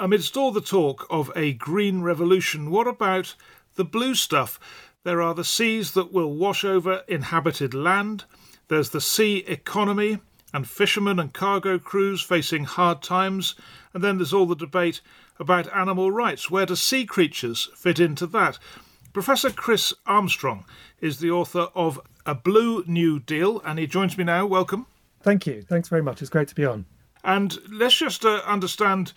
Amidst all the talk of a green revolution, what about the blue stuff? There are the seas that will wash over inhabited land, there's the sea economy, and fishermen and cargo crews facing hard times, and then there's all the debate about animal rights. Where do sea creatures fit into that? Professor Chris Armstrong is the author of A Blue New Deal, and he joins me now. Welcome. Thank you. Thanks very much. It's great to be on. And let's just uh, understand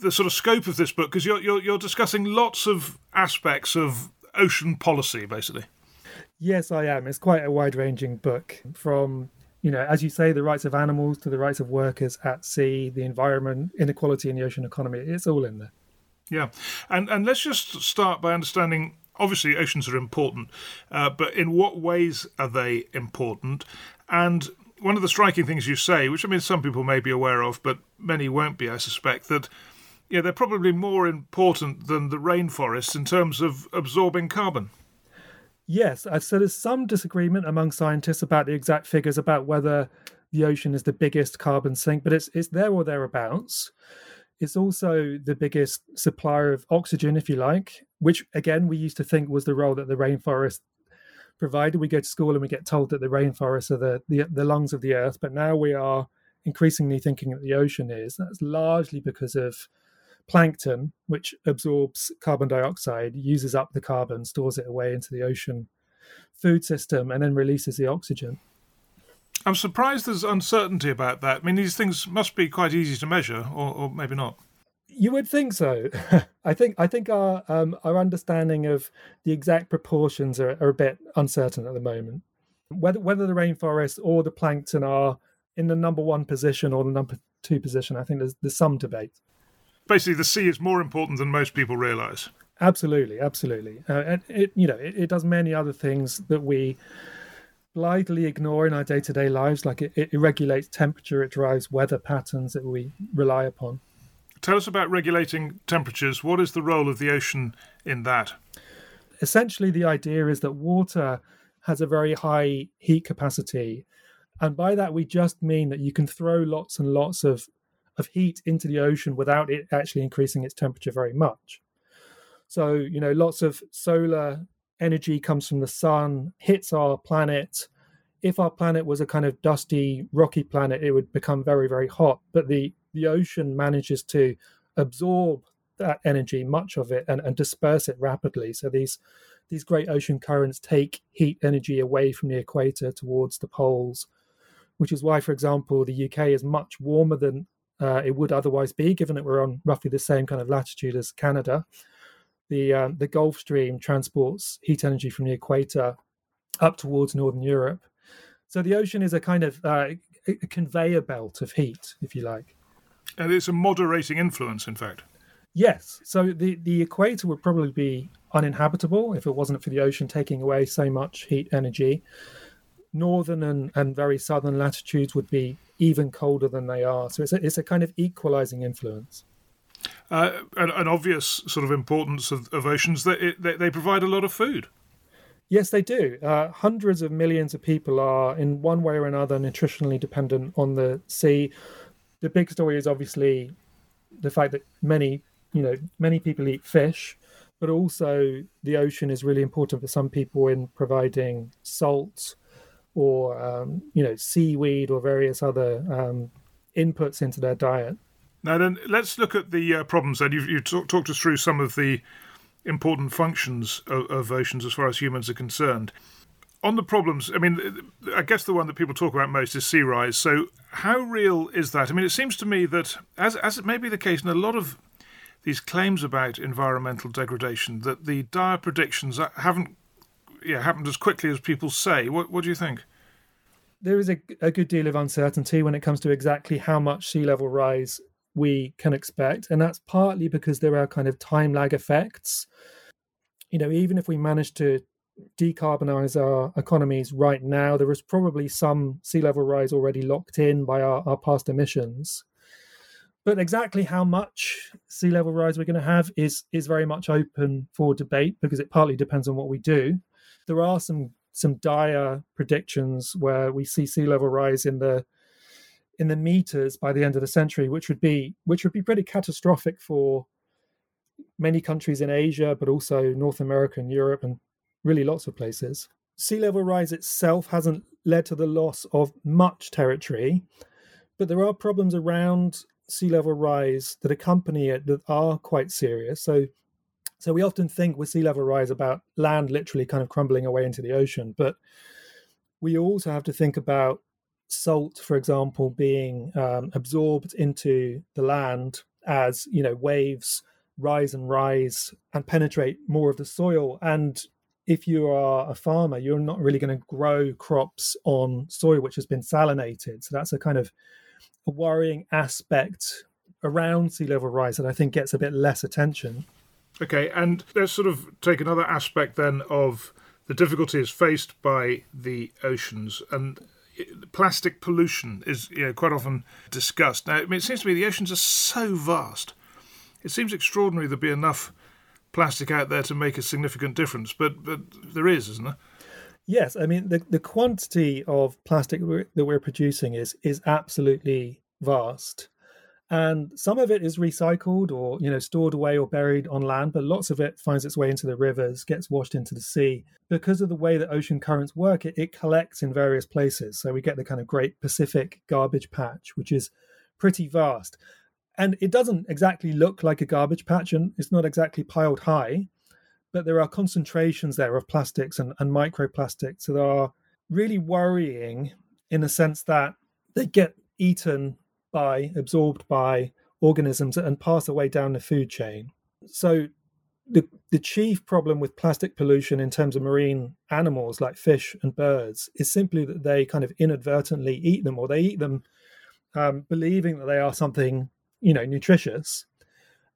the sort of scope of this book because you're, you're, you're discussing lots of aspects of ocean policy, basically. Yes, I am. It's quite a wide-ranging book from you know, as you say, the rights of animals to the rights of workers at sea, the environment, inequality in the ocean economy. It's all in there. Yeah, and and let's just start by understanding. Obviously, oceans are important, uh, but in what ways are they important? And one of the striking things you say, which I mean, some people may be aware of, but many won't be, I suspect, that yeah, they're probably more important than the rainforests in terms of absorbing carbon. Yes, so there's some disagreement among scientists about the exact figures about whether the ocean is the biggest carbon sink, but it's it's there or thereabouts. It's also the biggest supplier of oxygen, if you like, which again we used to think was the role that the rainforest provided. We go to school and we get told that the rainforests are the, the, the lungs of the earth, but now we are increasingly thinking that the ocean is. That's largely because of plankton, which absorbs carbon dioxide, uses up the carbon, stores it away into the ocean food system, and then releases the oxygen. I'm surprised there's uncertainty about that. I mean, these things must be quite easy to measure, or, or maybe not. You would think so. I think I think our um, our understanding of the exact proportions are, are a bit uncertain at the moment. Whether whether the rainforest or the plankton are in the number one position or the number two position, I think there's there's some debate basically the sea is more important than most people realize. Absolutely, absolutely. Uh, and it, you know, it, it, does many other things that we blithely ignore in our day-to-day lives. Like it, it regulates temperature, it drives weather patterns that we rely upon. Tell us about regulating temperatures. What is the role of the ocean in that? Essentially, the idea is that water has a very high heat capacity. And by that, we just mean that you can throw lots and lots of of heat into the ocean without it actually increasing its temperature very much. So, you know, lots of solar energy comes from the sun, hits our planet. If our planet was a kind of dusty, rocky planet, it would become very, very hot. But the, the ocean manages to absorb that energy, much of it, and, and disperse it rapidly. So these these great ocean currents take heat energy away from the equator towards the poles, which is why, for example, the UK is much warmer than uh, it would otherwise be, given that we're on roughly the same kind of latitude as Canada. The um, the Gulf Stream transports heat energy from the equator up towards northern Europe. So the ocean is a kind of uh, a conveyor belt of heat, if you like. And it's a moderating influence, in fact. Yes. So the, the equator would probably be uninhabitable if it wasn't for the ocean taking away so much heat energy. Northern and, and very southern latitudes would be even colder than they are. So it's a, it's a kind of equalizing influence. Uh, an, an, obvious sort of importance of, of oceans that it, they, they, provide a lot of food. Yes, they do. Uh, hundreds of millions of people are, in one way or another, nutritionally dependent on the sea. The big story is obviously the fact that many, you know, many people eat fish, but also the ocean is really important for some people in providing salt, or um, you know seaweed or various other um, inputs into their diet. Now, then, let's look at the uh, problems. Then you've, you talk, talked us through some of the important functions of, of oceans as far as humans are concerned. On the problems, I mean, I guess the one that people talk about most is sea rise. So, how real is that? I mean, it seems to me that, as as it may be the case in a lot of these claims about environmental degradation, that the dire predictions haven't yeah, happened as quickly as people say. What what do you think? There is a, a good deal of uncertainty when it comes to exactly how much sea level rise we can expect. And that's partly because there are kind of time lag effects. You know, even if we manage to decarbonize our economies right now, there is probably some sea level rise already locked in by our, our past emissions. But exactly how much sea level rise we're going to have is is very much open for debate because it partly depends on what we do. There are some some dire predictions where we see sea level rise in the in the meters by the end of the century, which would be which would be pretty catastrophic for many countries in Asia, but also North America and Europe, and really lots of places. Sea level rise itself hasn't led to the loss of much territory, but there are problems around sea level rise that accompany it that are quite serious. So, so we often think with sea level rise about land literally kind of crumbling away into the ocean, but we also have to think about salt, for example, being um, absorbed into the land as you know waves rise and rise and penetrate more of the soil. And if you are a farmer, you're not really going to grow crops on soil which has been salinated. So that's a kind of a worrying aspect around sea level rise that I think gets a bit less attention. Okay, and let's sort of take another aspect then of the difficulties faced by the oceans. And eh, plastic pollution is you know, quite often discussed. Now, I mean, it seems to me the oceans are so vast. It seems extraordinary there'd be enough plastic out there to make a significant difference, but but there is, isn't there? Yes, I mean the the quantity of plastic that we're producing is is absolutely vast and some of it is recycled or you know stored away or buried on land but lots of it finds its way into the rivers gets washed into the sea. Because of the way that ocean currents work it, it collects in various places. So we get the kind of great pacific garbage patch which is pretty vast. And it doesn't exactly look like a garbage patch and it's not exactly piled high but there are concentrations there of plastics and, and microplastics that are really worrying in the sense that they get eaten by, absorbed by organisms and pass away down the food chain. So the the chief problem with plastic pollution in terms of marine animals like fish and birds is simply that they kind of inadvertently eat them or they eat them um, believing that they are something you know nutritious.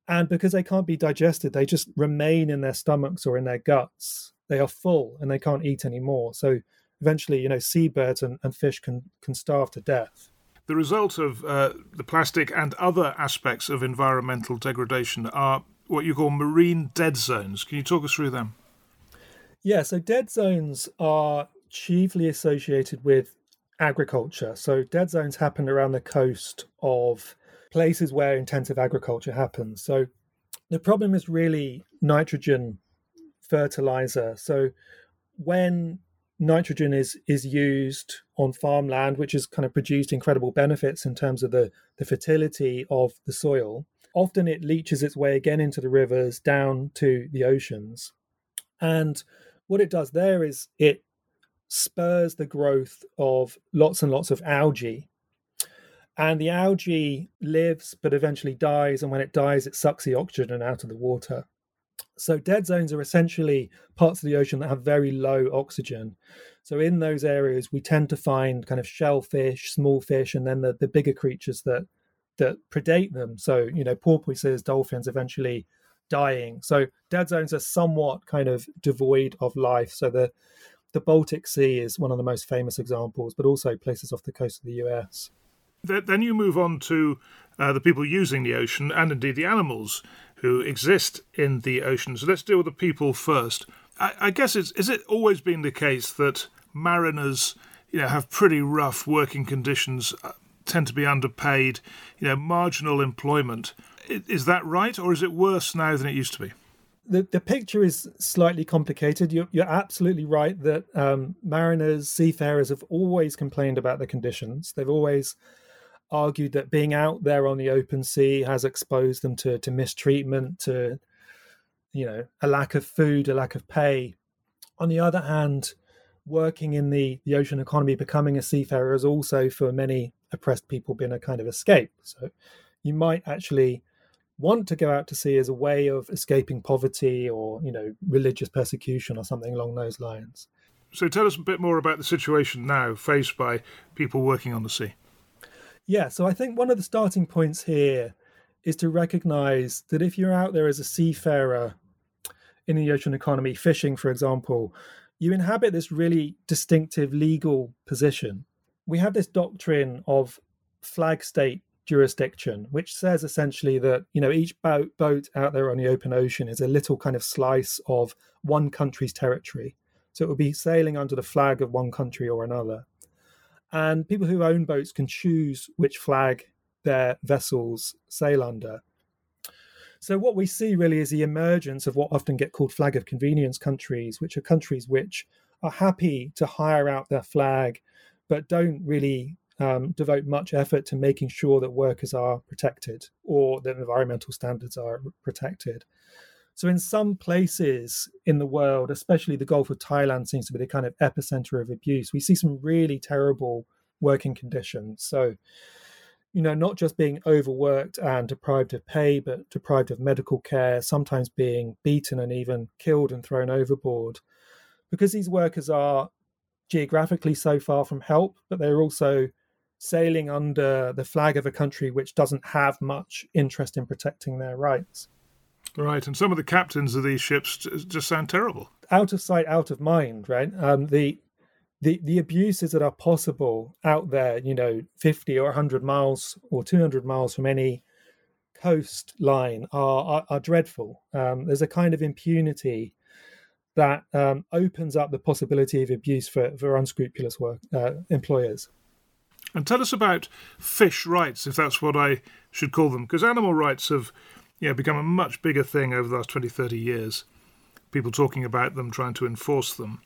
And because they can't be digested they just remain in their stomachs or in their guts. They are full and they can't eat anymore. So eventually you know seabirds and, and fish can can starve to death the result of uh, the plastic and other aspects of environmental degradation are what you call marine dead zones. Can you talk us through them? Yeah, so dead zones are chiefly associated with agriculture. So dead zones happen around the coast of places where intensive agriculture happens. So the problem is really nitrogen fertilizer. So when nitrogen is is used on farmland, which has kind of produced incredible benefits in terms of the, the fertility of the soil. Often it leaches its way again into the rivers, down to the oceans. And what it does there is it spurs the growth of lots and lots of algae. And the algae lives but eventually dies. And when it dies, it sucks the oxygen out of the water. So dead zones are essentially parts of the ocean that have very low oxygen. So in those areas, we tend to find kind of shellfish, small fish, and then the, the bigger creatures that that predate them. So you know, porpoises, dolphins, eventually dying. So dead zones are somewhat kind of devoid of life. So the the Baltic Sea is one of the most famous examples, but also places off the coast of the US. Then you move on to uh, the people using the ocean and indeed the animals who exist in the ocean. So let's deal with the people first. I, I guess it's is it always been the case that mariners, you know, have pretty rough working conditions, uh, tend to be underpaid, you know, marginal employment. Is that right, or is it worse now than it used to be? The, the picture is slightly complicated. You're, you're absolutely right that um, mariners, seafarers have always complained about the conditions. They've always argued that being out there on the open sea has exposed them to, to mistreatment, to you know, a lack of food, a lack of pay. On the other hand, working in the, the ocean economy, becoming a seafarer has also for many oppressed people been a kind of escape. So you might actually want to go out to sea as a way of escaping poverty or, you know, religious persecution or something along those lines. So tell us a bit more about the situation now faced by people working on the sea. Yeah, so I think one of the starting points here is to recognize that if you're out there as a seafarer in the ocean economy, fishing, for example, you inhabit this really distinctive legal position. We have this doctrine of flag state jurisdiction, which says essentially that you know each boat boat out there on the open ocean is a little kind of slice of one country's territory. So it would be sailing under the flag of one country or another. And people who own boats can choose which flag their vessels sail under. So what we see really is the emergence of what often get called flag of convenience countries, which are countries which are happy to hire out their flag, but don't really um, devote much effort to making sure that workers are protected or that environmental standards are protected. So, in some places in the world, especially the Gulf of Thailand, seems to be the kind of epicenter of abuse. We see some really terrible working conditions. So, you know, not just being overworked and deprived of pay, but deprived of medical care, sometimes being beaten and even killed and thrown overboard. Because these workers are geographically so far from help, but they're also sailing under the flag of a country which doesn't have much interest in protecting their rights. Right, and some of the captains of these ships just sound terrible. Out of sight, out of mind, right? Um, the the the abuses that are possible out there, you know, 50 or 100 miles or 200 miles from any coastline are are, are dreadful. Um, there's a kind of impunity that um, opens up the possibility of abuse for, for unscrupulous work uh, employers. And tell us about fish rights, if that's what I should call them, because animal rights have know, become a much bigger thing over the last 20, 30 years. People talking about them, trying to enforce them.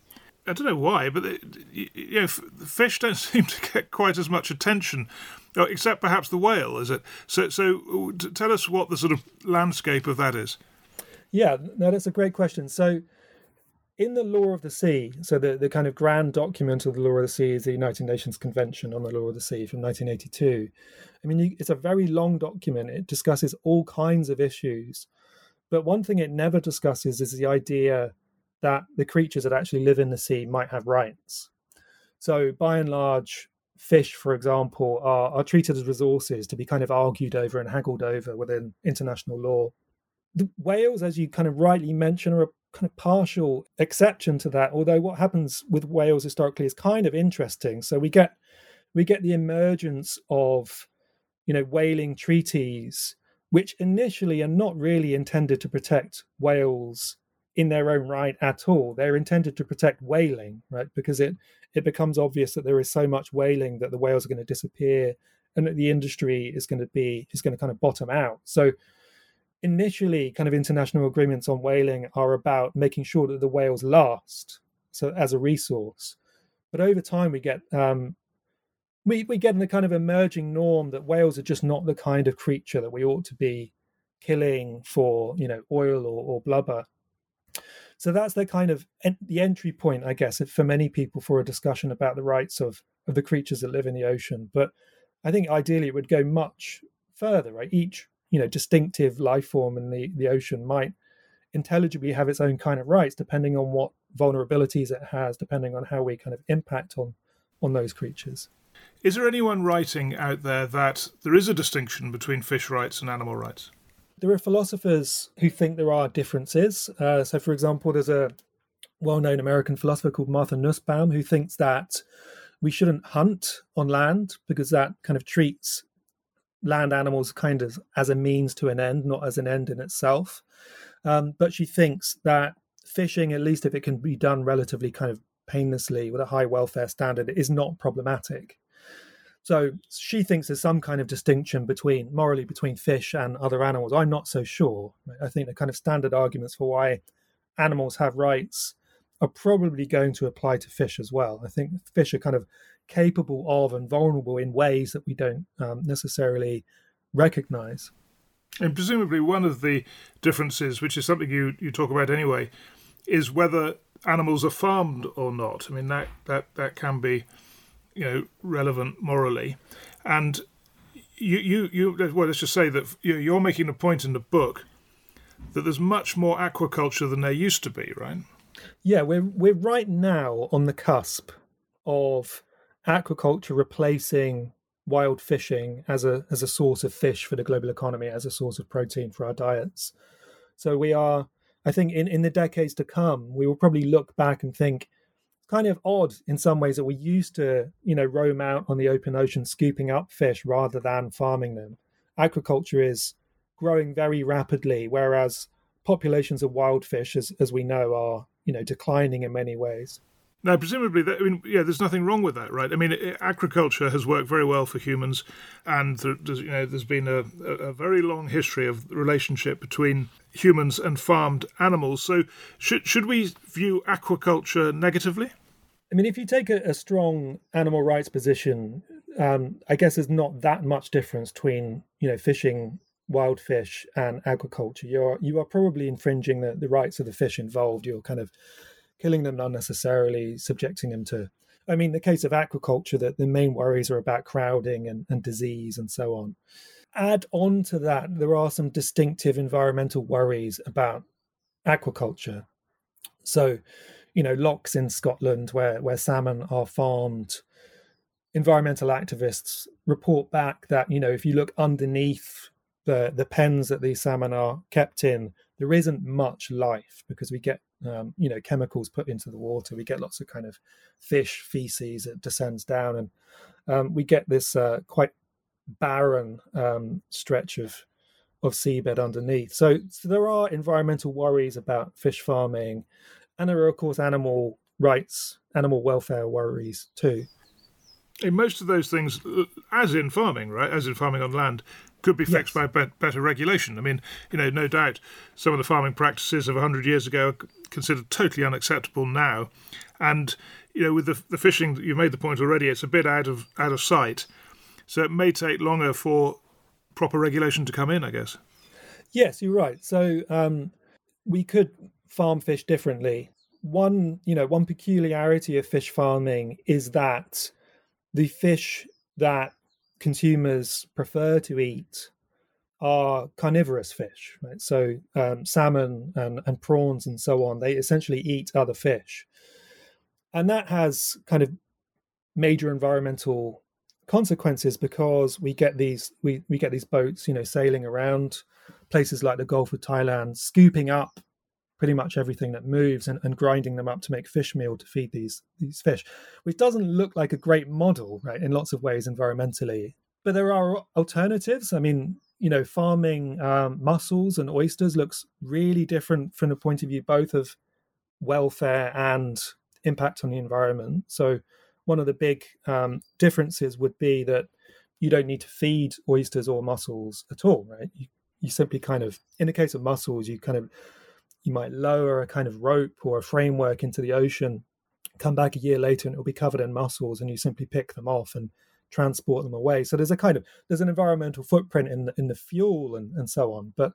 I don't know why, but you know, fish don't seem to get quite as much attention, uh, except perhaps the whale. Is it? So, so tell us what the sort of landscape of that is. Yeah, no, that's a great question. So, in the law of the sea, so the, the kind of grand document of the law of the sea is the United Nations Convention on the Law of the Sea from 1982. I mean, you, it's a very long document. It discusses all kinds of issues. But one thing it never discusses is the idea that the creatures that actually live in the sea might have rights. So, by and large, fish, for example, are, are treated as resources to be kind of argued over and haggled over within international law. The whales, as you kind of rightly mention, are a kind of partial exception to that. Although what happens with whales historically is kind of interesting. So we get we get the emergence of you know whaling treaties, which initially are not really intended to protect whales in their own right at all. They're intended to protect whaling, right? Because it it becomes obvious that there is so much whaling that the whales are going to disappear and that the industry is going to be is going to kind of bottom out. So initially kind of international agreements on whaling are about making sure that the whales last so as a resource but over time we get um, we, we get in the kind of emerging norm that whales are just not the kind of creature that we ought to be killing for you know oil or, or blubber so that's the kind of en- the entry point, I guess, for many people for a discussion about the rights of of the creatures that live in the ocean. But I think ideally it would go much further. Right, each you know distinctive life form in the the ocean might intelligibly have its own kind of rights, depending on what vulnerabilities it has, depending on how we kind of impact on on those creatures. Is there anyone writing out there that there is a distinction between fish rights and animal rights? There are philosophers who think there are differences. Uh, so, for example, there's a well known American philosopher called Martha Nussbaum who thinks that we shouldn't hunt on land because that kind of treats land animals kind of as a means to an end, not as an end in itself. Um, but she thinks that fishing, at least if it can be done relatively kind of painlessly with a high welfare standard, is not problematic. So she thinks there's some kind of distinction between morally between fish and other animals. I'm not so sure. I think the kind of standard arguments for why animals have rights are probably going to apply to fish as well. I think fish are kind of capable of and vulnerable in ways that we don't um, necessarily recognize. And presumably, one of the differences, which is something you, you talk about anyway, is whether animals are farmed or not. I mean, that, that, that can be, you know, relevant morally. And you, you, you well, let's just say that you're making a point in the book that there's much more aquaculture than there used to be, right? Yeah, we're we're right now on the cusp of aquaculture replacing wild fishing as a as a source of fish for the global economy, as a source of protein for our diets. So we are, I think, in, in the decades to come, we will probably look back and think kind of odd in some ways that we used to, you know, roam out on the open ocean scooping up fish rather than farming them. Aquaculture is growing very rapidly, whereas populations of wild fish, as, as we know, are you know declining in many ways. Now, presumably, that, I mean, yeah, there's nothing wrong with that, right? I mean, agriculture has worked very well for humans, and there's, you know, there's been a, a very long history of relationship between humans and farmed animals. So, should should we view aquaculture negatively? I mean, if you take a, a strong animal rights position, um, I guess there's not that much difference between you know fishing wild fish and agriculture. You're you are probably infringing the, the rights of the fish involved. You're kind of killing them unnecessarily, subjecting them to. I mean, the case of aquaculture, that the main worries are about crowding and, and disease and so on. Add on to that, there are some distinctive environmental worries about aquaculture. So, you know, lochs in Scotland, where where salmon are farmed, environmental activists report back that you know if you look underneath the the pens that these salmon are kept in, there isn't much life because we get um, you know chemicals put into the water. We get lots of kind of fish feces that descends down, and um, we get this uh, quite barren um, stretch of of seabed underneath. So, so there are environmental worries about fish farming, and there are of course animal rights, animal welfare worries too. In most of those things, uh, as in farming, right, as in farming on land, could be fixed yes. by better regulation. I mean, you know, no doubt some of the farming practices of 100 years ago are considered totally unacceptable now. And, you know, with the, the fishing, you've made the point already, it's a bit out of out of sight. So it may take longer for proper regulation to come in, I guess. Yes, you're right. So um, we could farm fish differently. One, you know, one peculiarity of fish farming is that the fish that consumers prefer to eat are carnivorous fish, right? So um, salmon and, and prawns and so on, they essentially eat other fish. And that has kind of major environmental consequences because we get these we, we get these boats, you know, sailing around places like the Gulf of Thailand, scooping up pretty much everything that moves and, and grinding them up to make fish meal to feed these these fish, which doesn't look like a great model, right, in lots of ways environmentally. But there are alternatives. I mean, you know, farming um, mussels and oysters looks really different from the point of view both of welfare and impact on the environment. So one of the big um, differences would be that you don't need to feed oysters or mussels at all, right? You, you simply kind of, in the case of mussels, you kind of you might lower a kind of rope or a framework into the ocean, come back a year later and it'll be covered in mussels, and you simply pick them off and transport them away. So there's a kind of there's an environmental footprint in the, in the fuel and, and so on, but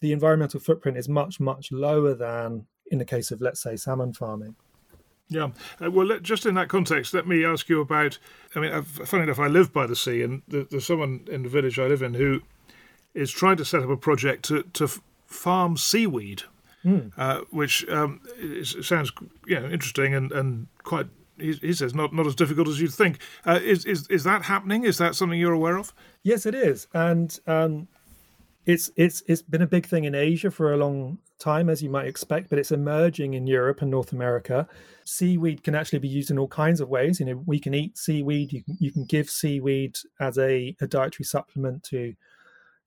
the environmental footprint is much much lower than in the case of let's say salmon farming. Yeah. Uh, well, let, just in that context, let me ask you about. I mean, funny enough, I live by the sea, and there's someone in the village I live in who is trying to set up a project to, to farm seaweed mm. uh, which um, sounds you know interesting and, and quite. He, he says not, not as difficult as you'd think. Uh, is is is that happening? Is that something you're aware of? Yes, it is, and um, it's it's it's been a big thing in Asia for a long time, as you might expect, but it's emerging in Europe and North America. Seaweed can actually be used in all kinds of ways. You know, we can eat seaweed. You can you can give seaweed as a, a dietary supplement to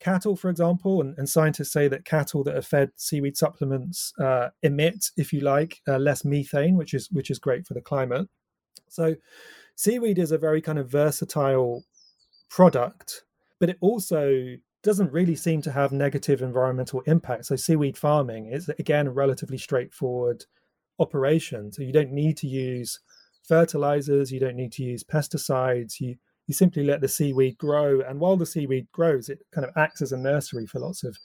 cattle, for example, and, and, scientists say that cattle that are fed seaweed supplements uh, emit, if you like, uh, less methane, which is which is great for the climate. So, seaweed is a very kind of versatile product, but it also doesn't really seem to have negative environmental impact. So, seaweed farming is again a relatively straightforward operation. So, you don't need to use fertilizers, you don't need to use pesticides. You you simply let the seaweed grow, and while the seaweed grows, it kind of acts as a nursery for lots of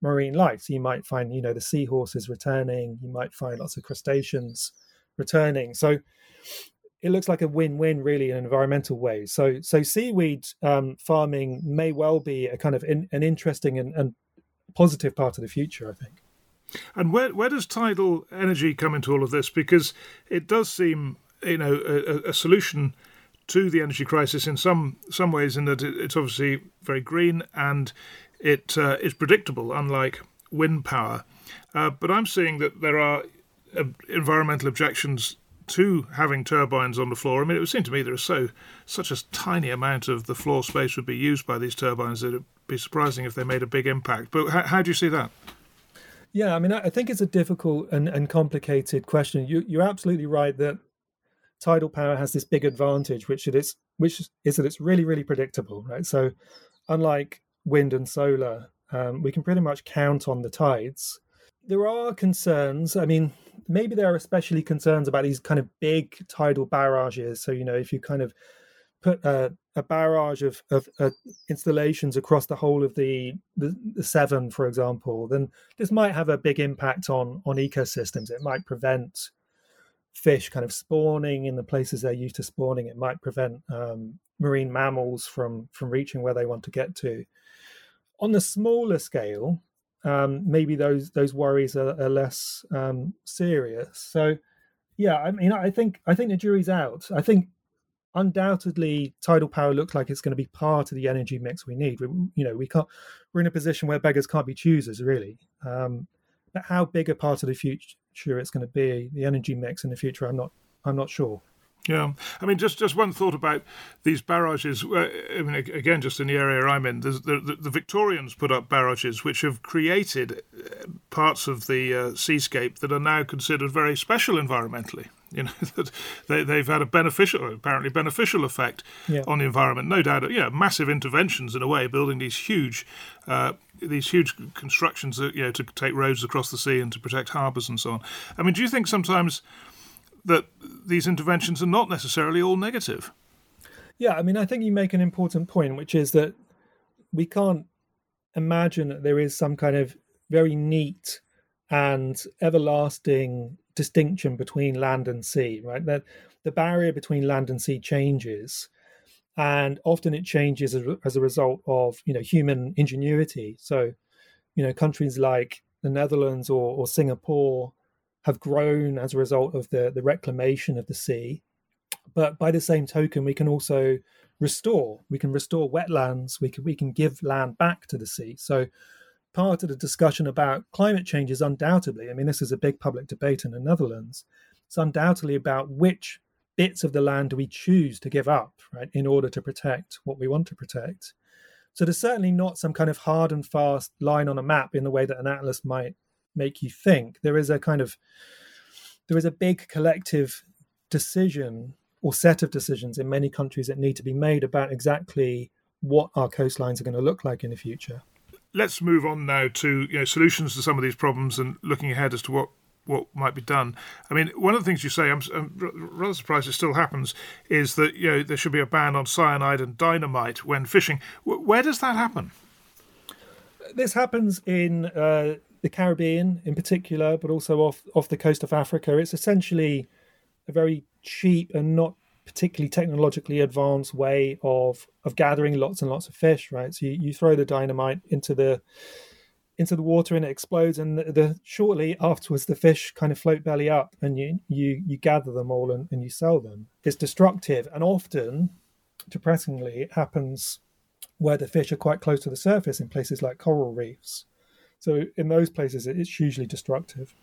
marine life. So you might find, you know, the seahorses returning. You might find lots of crustaceans returning. So it looks like a win-win, really, in an environmental ways. So so seaweed um, farming may well be a kind of in, an interesting and, and positive part of the future. I think. And where where does tidal energy come into all of this? Because it does seem, you know, a, a solution to the energy crisis in some some ways, in that it's obviously very green and it uh, is predictable, unlike wind power. Uh, but I'm seeing that there are uh, environmental objections to having turbines on the floor. I mean, it would seem to me there is so such a tiny amount of the floor space would be used by these turbines that it'd be surprising if they made a big impact. But how, how do you see that? Yeah, I mean, I think it's a difficult and, and complicated question. You, you're absolutely right that tidal power has this big advantage, which it is, which is that it's really, really predictable, right? So, unlike wind and solar, um, we can pretty much count on the tides. There are concerns. I mean, maybe there are especially concerns about these kind of big tidal barrages. So, you know, if you kind of put a, a barrage of, of uh, installations across the whole of the, the, the for example, then this might have a big impact on on ecosystems. It might prevent fish kind of spawning in the places they're used to spawning. It might prevent um, marine mammals from from reaching where they want to get to. On the smaller scale, um, maybe those those worries are, are less um, serious. So, yeah, I mean, I think I think the jury's out. I think undoubtedly tidal power looks like it's going to be part of the energy mix we need. We, you know, we can't. We're in a position where beggars can't be choosers, really. Um, but how big a part of the future sure it's going to be the energy mix in the future. I'm not I'm not sure. Yeah, I mean, just just one thought about these barrages. Uh, I mean, again, just in the area I'm in, the, the, the Victorians put up barrages which have created uh, parts of the uh, seascape that are now considered very special environmentally. You know that they, they've had a beneficial, apparently beneficial effect yeah. on the environment. No doubt, yeah, massive interventions in a way, building these huge, uh, these huge constructions, that, you know, to take roads across the sea and to protect harbours and so on. I mean, do you think sometimes that these interventions are not necessarily all negative? Yeah, I mean, I think you make an important point, which is that we can't imagine that there is some kind of very neat and everlasting distinction between land and sea, right? That the barrier between land and sea changes, and often it changes as, a result of you know human ingenuity. So, you know, countries like the Netherlands or, or Singapore have grown as a result of the the reclamation of the sea, but by the same token, we can also restore. We can restore wetlands. We can we can give land back to the sea. So part of the discussion about climate change is undoubtedly, I mean, this is a big public debate in the Netherlands. It's undoubtedly about which bits of the land do we choose to give up, right, in order to protect what we want to protect. So there's certainly not some kind of hard and fast line on a map in the way that an atlas might make you think. There is a kind of there is a big collective decision or set of decisions in many countries that need to be made about exactly what our coastlines are going to look like in the future let's move on now to you know solutions to some of these problems and looking ahead as to what what might be done. I mean, one of the things you say, I'm, I'm, rather surprised it still happens, is that you know there should be a ban on cyanide and dynamite when fishing. W- where does that happen? This happens in uh, the Caribbean, in particular, but also off off the coast of Africa. It's essentially a very cheap and not particularly technologically advanced way of of gathering lots and lots of fish right? So you, you throw the dynamite into the into the water and it explodes and the, the, shortly afterwards the fish kind of float belly up and you you you gather them all and, and you sell them. It's destructive and often depressingly it happens where the fish are quite close to the surface in places like coral reefs so in those places it's hugely destructive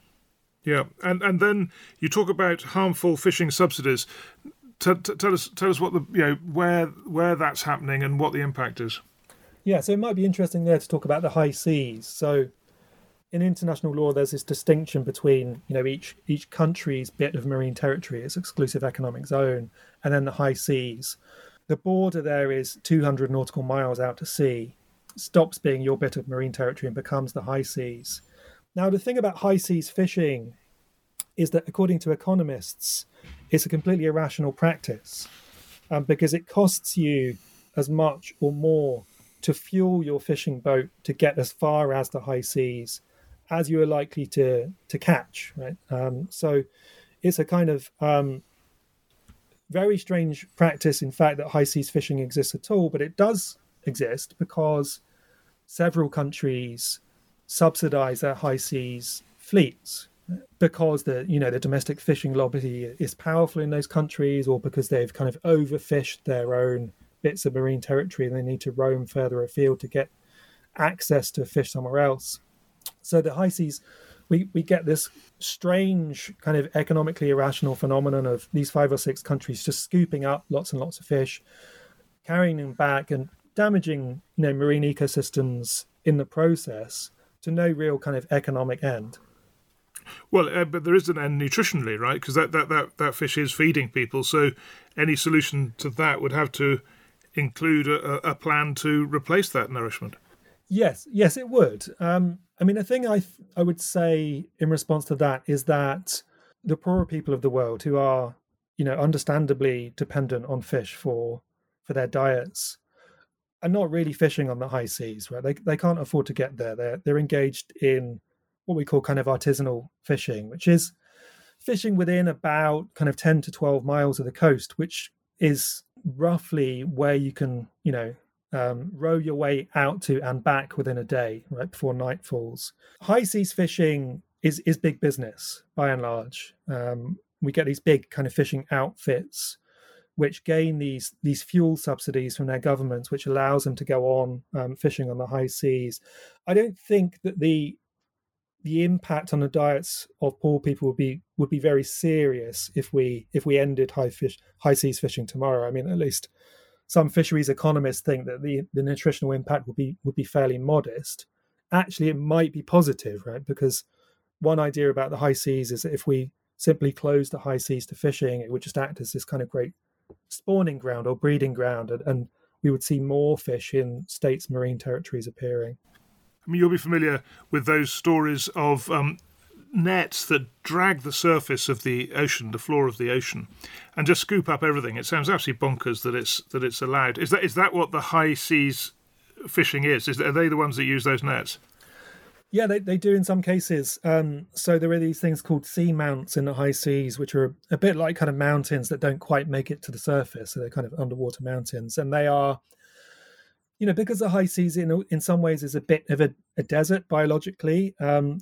yeah, and and then you talk about harmful fishing subsidies t- t- tell us tell us what the you know where where that's happening and what the impact is. Yeah, so it might be interesting there to talk about the high seas. So in international law, there's this distinction between you know each each country's bit of marine territory, its exclusive economic zone, and then the high seas. The border there is 200 nautical miles out to sea, stops being your bit of marine territory and becomes the high seas. Now, the thing about high seas fishing is that according to economists, it's a completely irrational practice um, because it costs you as much or more to fuel your fishing boat to get as far as the high seas as you are likely to to catch. Right. Um, so it's a kind of um, very strange practice, in fact, that high seas fishing exists at all, but it does exist because several countries subsidize their high seas fleets because the you know the domestic fishing lobby is powerful in those countries or because they've kind of overfished their own bits of marine territory and they need to roam further afield to get access to fish somewhere else. So the high seas we, we get this strange kind of economically irrational phenomenon of these five or six countries just scooping up lots and lots of fish carrying them back and damaging you know marine ecosystems in the process to no real kind of economic end well, uh, but there is an end nutritionally, right? Because that, that, that, that fish is feeding people. So any solution to that would have to include a, a plan to replace that nourishment. Yes, yes, it would. Um, I mean, a thing I th- I would say in response to that is that the poorer people of the world, who are you know understandably dependent on fish for for their diets, are not really fishing on the high seas, right? They they can't afford to get there. They're they're engaged in what we call kind of artisanal fishing, which is fishing within about kind of 10 to 12 miles of the coast, which is roughly where you can, you know, um, row your way out to and back within a day, right before night falls. High seas fishing is is big business by and large. Um, we get these big kind of fishing outfits, which gain these these fuel subsidies from their governments, which allows them to go on um, fishing on the high seas. I don't think that the the impact on the diets of poor people would be would be very serious if we if we ended high fish high seas fishing tomorrow. I mean, at least some fisheries economists think that the the nutritional impact would be would be fairly modest. Actually, it might be positive, right? Because one idea about the high seas is that if we simply close the high seas to fishing, it would just act as this kind of great spawning ground or breeding ground, and, and we would see more fish in states' marine territories appearing. I mean, you'll be familiar with those stories of um, nets that drag the surface of the ocean, the floor of the ocean, and just scoop up everything. It sounds absolutely bonkers that it's that it's allowed. Is that is that what the high seas fishing is? Is are they the ones that use those nets? Yeah, they, they do in some cases. Um, so there are these things called sea mounts in the high seas, which are a bit like kind of mountains that don't quite make it to the surface. So they're kind of underwater mountains, and they are you know, because the high seas in in some ways is a bit of a, a desert biologically. Um,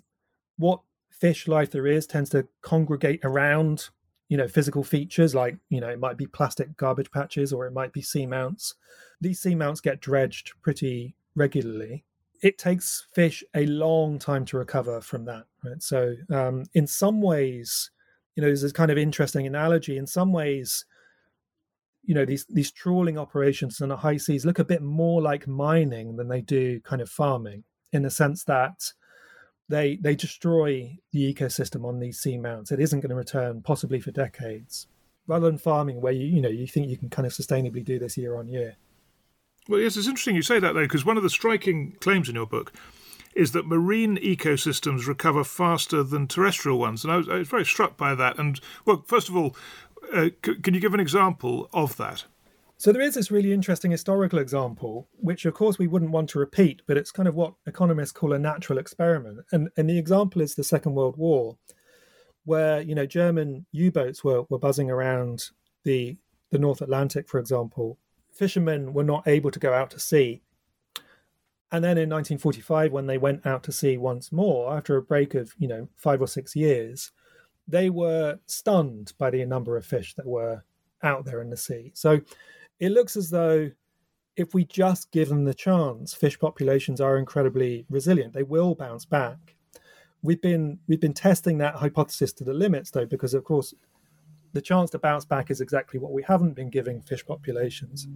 what fish life there is tends to congregate around, you know, physical features like you know it might be plastic garbage patches or it might be sea mounts. These sea mounts get dredged pretty regularly. It takes fish a long time to recover from that. Right. So um, in some ways, you know, there's this kind of interesting analogy. In some ways, you know these these trawling operations in the high seas look a bit more like mining than they do kind of farming in the sense that they they destroy the ecosystem on these seamounts it isn't going to return possibly for decades rather than farming where you you know you think you can kind of sustainably do this year on year well yes it's interesting you say that though because one of the striking claims in your book is that marine ecosystems recover faster than terrestrial ones and I was, I was very struck by that and well first of all uh, c- can you give an example of that? So there is this really interesting historical example, which of course we wouldn't want to repeat, but it's kind of what economists call a natural experiment. And and the example is the Second World War, where you know German U-boats were, were buzzing around the the North Atlantic, for example. Fishermen were not able to go out to sea. And then in 1945, when they went out to sea once more, after a break of you know five or six years, they were stunned by the number of fish that were out there in the sea. So it looks as though if we just give them the chance, fish populations are incredibly resilient. They will bounce back. We've been we've been testing that hypothesis to the limits though, because of course the chance to bounce back is exactly what we haven't been giving fish populations.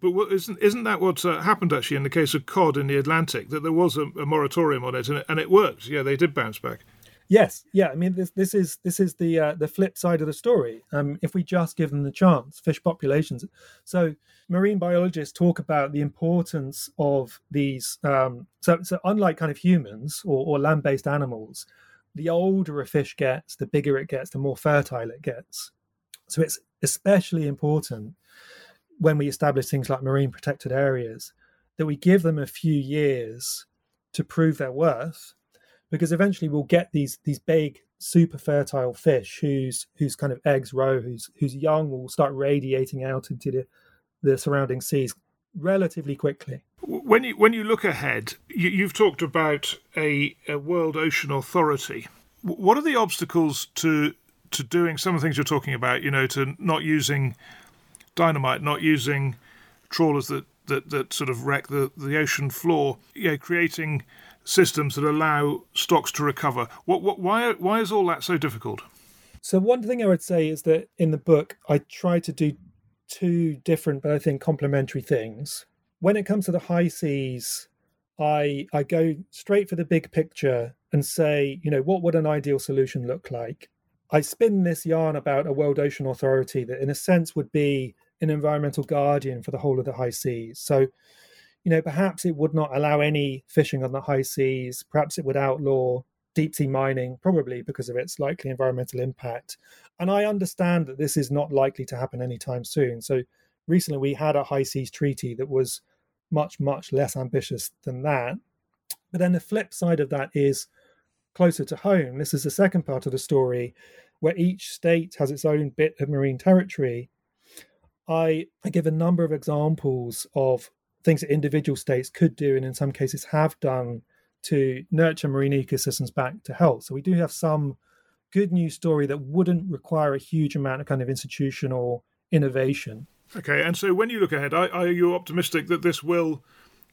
But what, isn't isn't that what uh, happened actually in the case of cod in the Atlantic? That there was a, a moratorium on it and, it and it worked. Yeah, they did bounce back. Yes, yeah. I mean, this this is this is the uh, the flip side of the story. Um, if we just give them the chance, fish populations. So marine biologists talk about the importance of these. Um, so so unlike kind of humans or, or land based animals, the older a fish gets, the bigger it gets, the more fertile it gets. So it's especially important when we establish things like marine protected areas that we give them a few years to prove their worth because eventually we'll get these these big super fertile fish whose whose kind of eggs roe whose whose young will start radiating out into the the surrounding seas relatively quickly. When you when you look ahead you, have talked about a, a world ocean authority. What are the obstacles to to doing some of the things you're talking about you know to not using dynamite not using trawlers that that, that sort of wreck the, the ocean floor yeah creating systems that allow stocks to recover. What, what, why, why is all that so difficult? So, one thing I would say is that in the book, I try to do two different, but I think complementary things. When it comes to the high seas, I I go straight for the big picture and say, you know, what would an ideal solution look like? I spin this yarn about a World Ocean Authority that, in a sense, would be an environmental guardian for the whole of the high seas. So, you know, perhaps it would not allow any fishing on the high seas. Perhaps it would outlaw deep sea mining, probably because of its likely environmental impact. And I understand that this is not likely to happen anytime soon. So recently we had a high seas treaty that was much, much less ambitious than that. But then the flip side of that is closer to home. This is the second part of the story where each state has its own bit of marine territory. I, I give a number of examples of things that individual states could do and in some cases have done to nurture marine ecosystems back to health. So we do have some good news story that wouldn't require a huge amount of kind of institutional innovation. Okay, and so when you look ahead, are, are you optimistic that this will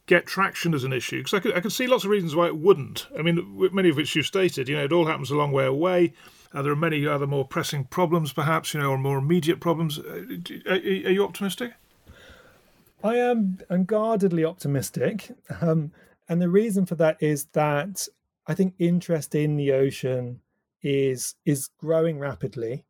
get traction as an issue? Because I could, I could see lots of reasons why it wouldn't. I mean, many of which you've stated, you know, it all happens a long way away. Uh, there are many other more pressing problems, perhaps, you know, or more immediate problems. Uh, are, are you optimistic? I am unguardedly optimistic. Um, and the reason for that is that I think interest in the ocean is is growing rapidly.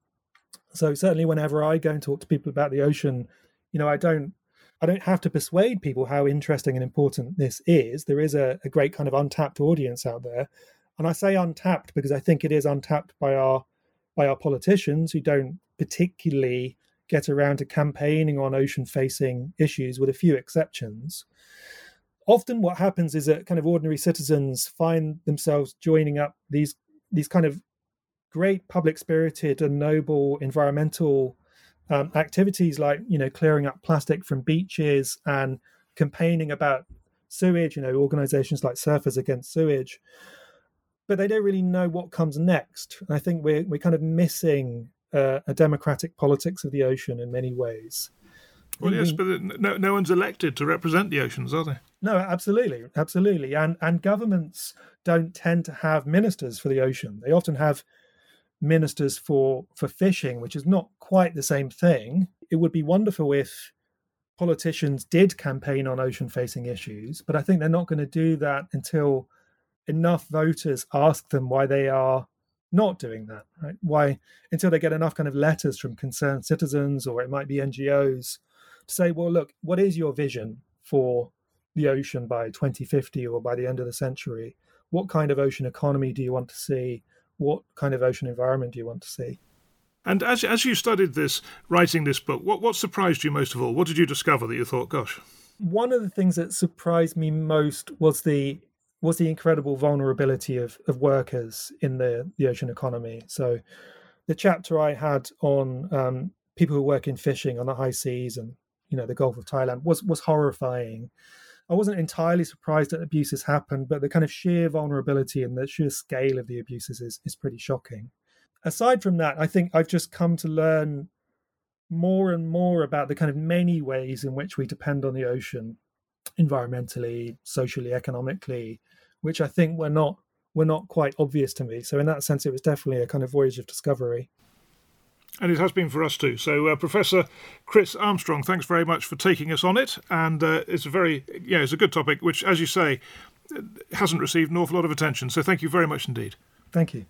So certainly whenever I go and talk to people about the ocean, you know, I don't I don't have to persuade people how interesting and important this is. There is a, a great kind of untapped audience out there. And I say untapped because I think it is untapped by our by our politicians who don't particularly get around to campaigning on ocean facing issues, with a few exceptions. Often, what happens is that kind of ordinary citizens find themselves joining up these these kind of great public spirited and noble environmental um, activities like you know clearing up plastic from beaches and campaigning about sewage you know organizations like surfers against sewage but they don't really know what comes next and i think we're, we're kind of missing uh, a democratic politics of the ocean in many ways. Well, yes, but no, no one's elected to represent the oceans, are they? No, absolutely, absolutely, and and governments don't tend to have ministers for the ocean. They often have ministers for for fishing, which is not quite the same thing. It would be wonderful if politicians did campaign on ocean facing issues, but I think they're not going to do that until enough voters ask them why they are not doing that, right? Why, until they get enough kind of letters from concerned citizens or it might be NGOs to say, well, look, what is your vision for the ocean by 2050 or by the end of the century? What kind of ocean economy do you want to see? What kind of ocean environment do you want to see? And as, as you studied this, writing this book, what, what surprised you most of all? What did you discover that you thought, gosh? One of the things that surprised me most was the was the incredible vulnerability of, of workers in the, the ocean economy. So, the chapter I had on um, people who work in fishing on the high seas and you know the Gulf of Thailand was was horrifying. I wasn't entirely surprised that abuses happened, but the kind of sheer vulnerability and the sheer scale of the abuses is, is pretty shocking. Aside from that, I think I've just come to learn more and more about the kind of many ways in which we depend on the ocean environmentally, socially, economically, which I think were not were not quite obvious to me. So in that sense, it was definitely a kind of voyage of discovery. And it has been for us too. So, uh, Professor Chris Armstrong, thanks very much for taking us on it. And uh, it's a very, yeah, it's a good topic, which, as you say, hasn't received an awful lot of attention. So, thank you very much indeed. Thank you.